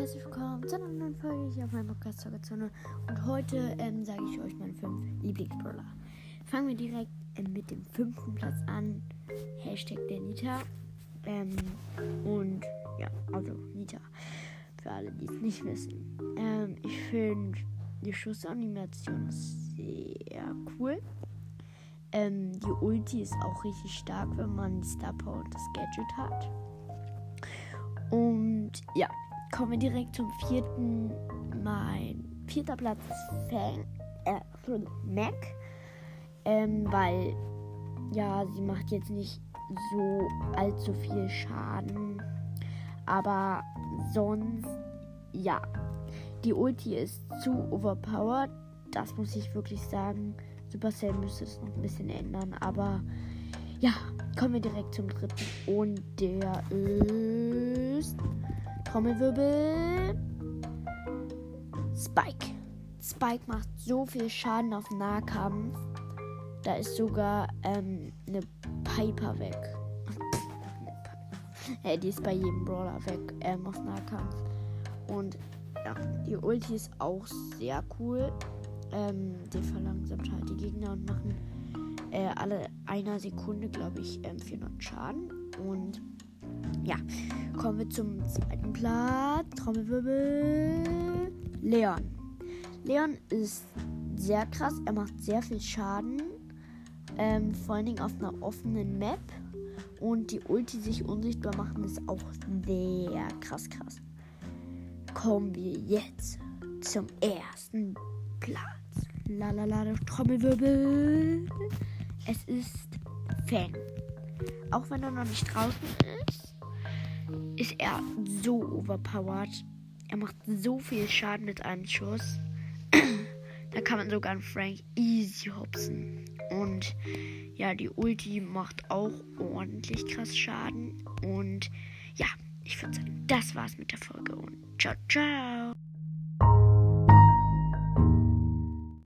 herzlich willkommen zu einer neuen Folge hier auf meinem Podcast Zockerzone. Und heute ähm, sage ich euch meine fünf Lieblingsbrawler. Fangen wir direkt ähm, mit dem fünften Platz an. Hashtag der Nita. Ähm, und ja, also Nita. Für alle, die es nicht wissen. Ähm, ich finde die Schussanimation sehr cool. Ähm, die Ulti ist auch richtig stark, wenn man die Star Power und das Gadget hat. Und ja, kommen wir direkt zum vierten. Mein vierter Platz ist Fang, äh, Mac. Ähm, weil, ja, sie macht jetzt nicht so allzu viel Schaden. Aber sonst, ja. Die Ulti ist zu overpowered. Das muss ich wirklich sagen. Supercell müsste es noch ein bisschen ändern. Aber ja, kommen wir direkt zum dritten. Und der ist. Trommelwirbel. Spike. Spike macht so viel Schaden auf Nahkampf. Da ist sogar ähm, eine Piper weg. hey, die ist bei jedem Brawler weg ähm, auf Nahkampf. Und ja, die Ulti ist auch sehr cool. Ähm, die verlangsamt halt die Gegner und machen äh, alle einer Sekunde, glaube ich, ähm, 400 Schaden. Und ja, kommen wir zum zweiten Platz. Trommelwirbel. Leon. Leon ist sehr krass. Er macht sehr viel Schaden. Ähm, vor allen Dingen auf einer offenen Map. Und die Ulti sich unsichtbar machen ist auch sehr krass krass. Kommen wir jetzt zum ersten Platz. Lalala, Trommelwirbel. Es ist Fang. Auch wenn er noch nicht draußen ist, ist er so overpowered. Er macht so viel Schaden mit einem Schuss. da kann man sogar einen Frank easy hopsen. Und ja, die Ulti macht auch ordentlich krass Schaden. Und ja, ich würde sagen, das war's mit der Folge und ciao, ciao.